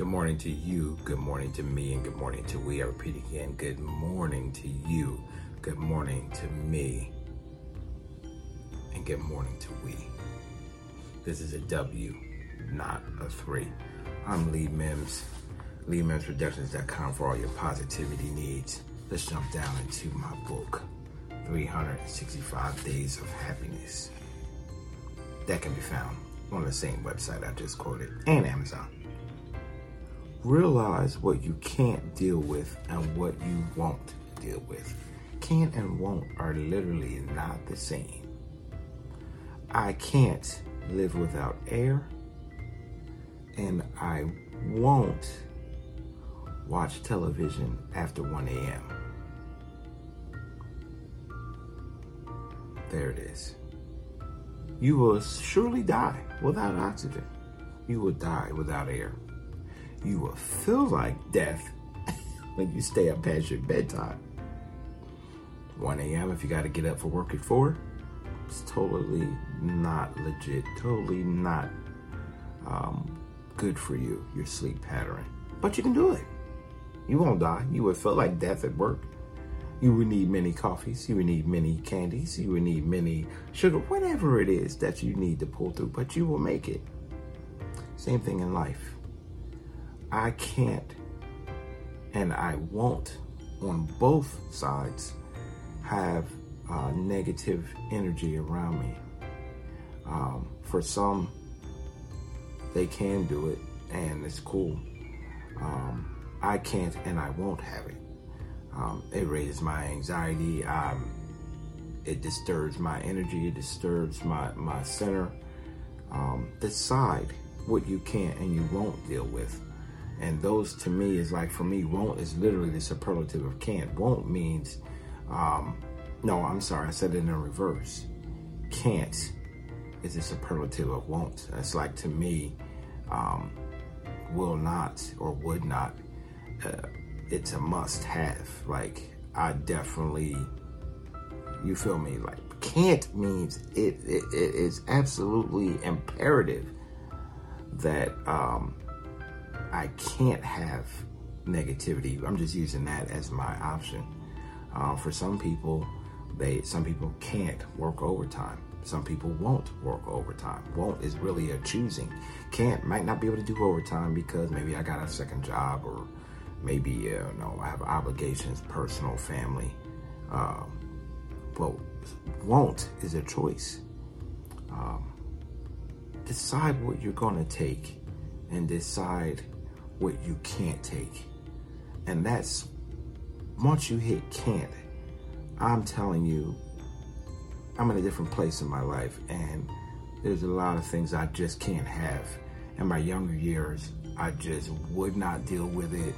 Good morning to you, good morning to me, and good morning to we. I repeat again, good morning to you, good morning to me, and good morning to we. This is a W, not a three. I'm Lee Mims, LeeMimsProductions.com for all your positivity needs. Let's jump down into my book, 365 Days of Happiness. That can be found on the same website I just quoted and Amazon. Realize what you can't deal with and what you won't deal with. Can and won't are literally not the same. I can't live without air, and I won't watch television after 1 a.m. There it is. You will surely die without oxygen. You will die without air you will feel like death when you stay up past your bedtime. 1 a.m. if you got to get up for work at 4, it's totally not legit, totally not um, good for you, your sleep pattern. But you can do it. You won't die. You would feel like death at work. You would need many coffees. You would need many candies. You would need many sugar, whatever it is that you need to pull through, but you will make it. Same thing in life. I can't and I won't on both sides have uh, negative energy around me. Um, for some, they can do it and it's cool. Um, I can't and I won't have it. Um, it raises my anxiety. Um, it disturbs my energy. It disturbs my, my center. Um, decide what you can and you won't deal with. And those to me is like, for me, won't is literally the superlative of can't. Won't means, um, no, I'm sorry, I said it in reverse. Can't is the superlative of won't. It's like to me, um, will not or would not. Uh, it's a must have. Like, I definitely, you feel me? Like, can't means it, it, it is absolutely imperative that, um, I can't have negativity. I'm just using that as my option. Uh, for some people, they some people can't work overtime. Some people won't work overtime. Won't is really a choosing. Can't might not be able to do overtime because maybe I got a second job or maybe uh, no I have obligations, personal, family. Uh, well, won't is a choice. Um, decide what you're going to take and decide what you can't take. And that's once you hit can't, I'm telling you, I'm in a different place in my life and there's a lot of things I just can't have. In my younger years, I just would not deal with it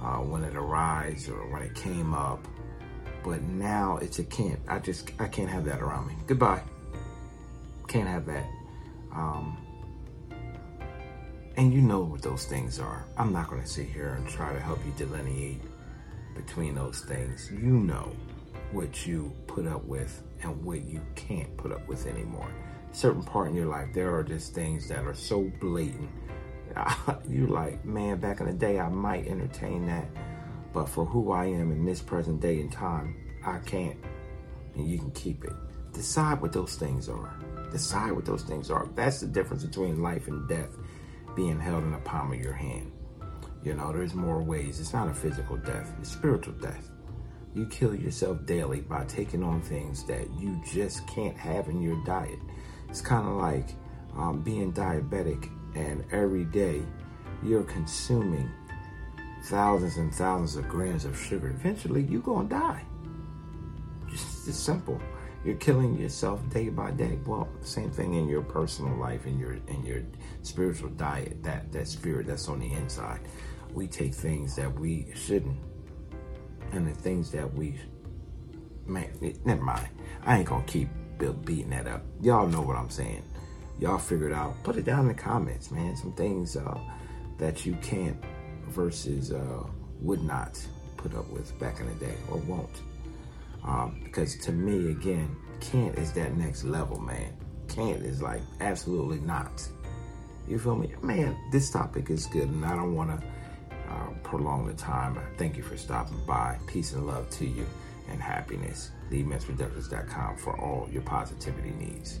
uh, when it arises or when it came up. But now it's a can't. I just I can't have that around me. Goodbye. Can't have that. Um, and you know what those things are. I'm not going to sit here and try to help you delineate between those things. You know what you put up with and what you can't put up with anymore. Certain part in your life, there are just things that are so blatant. You're like, man, back in the day, I might entertain that, but for who I am in this present day and time, I can't. And you can keep it. Decide what those things are. Decide what those things are. That's the difference between life and death being held in the palm of your hand. You know, there's more ways. It's not a physical death, it's spiritual death. You kill yourself daily by taking on things that you just can't have in your diet. It's kind of like um, being diabetic, and every day you're consuming thousands and thousands of grams of sugar. Eventually, you're going to die. Just simple you're killing yourself day by day. Well, same thing in your personal life, in your in your spiritual diet. That that spirit that's on the inside. We take things that we shouldn't, and the things that we man. Never mind. I ain't gonna keep beating that up. Y'all know what I'm saying. Y'all figure it out. Put it down in the comments, man. Some things uh, that you can't versus uh, would not put up with back in the day or won't. Um, because to me, again, can't is that next level, man. Can't is like absolutely not. You feel me? Man, this topic is good, and I don't want to uh, prolong the time. Thank you for stopping by. Peace and love to you and happiness. LeeMimsProductions.com for all your positivity needs.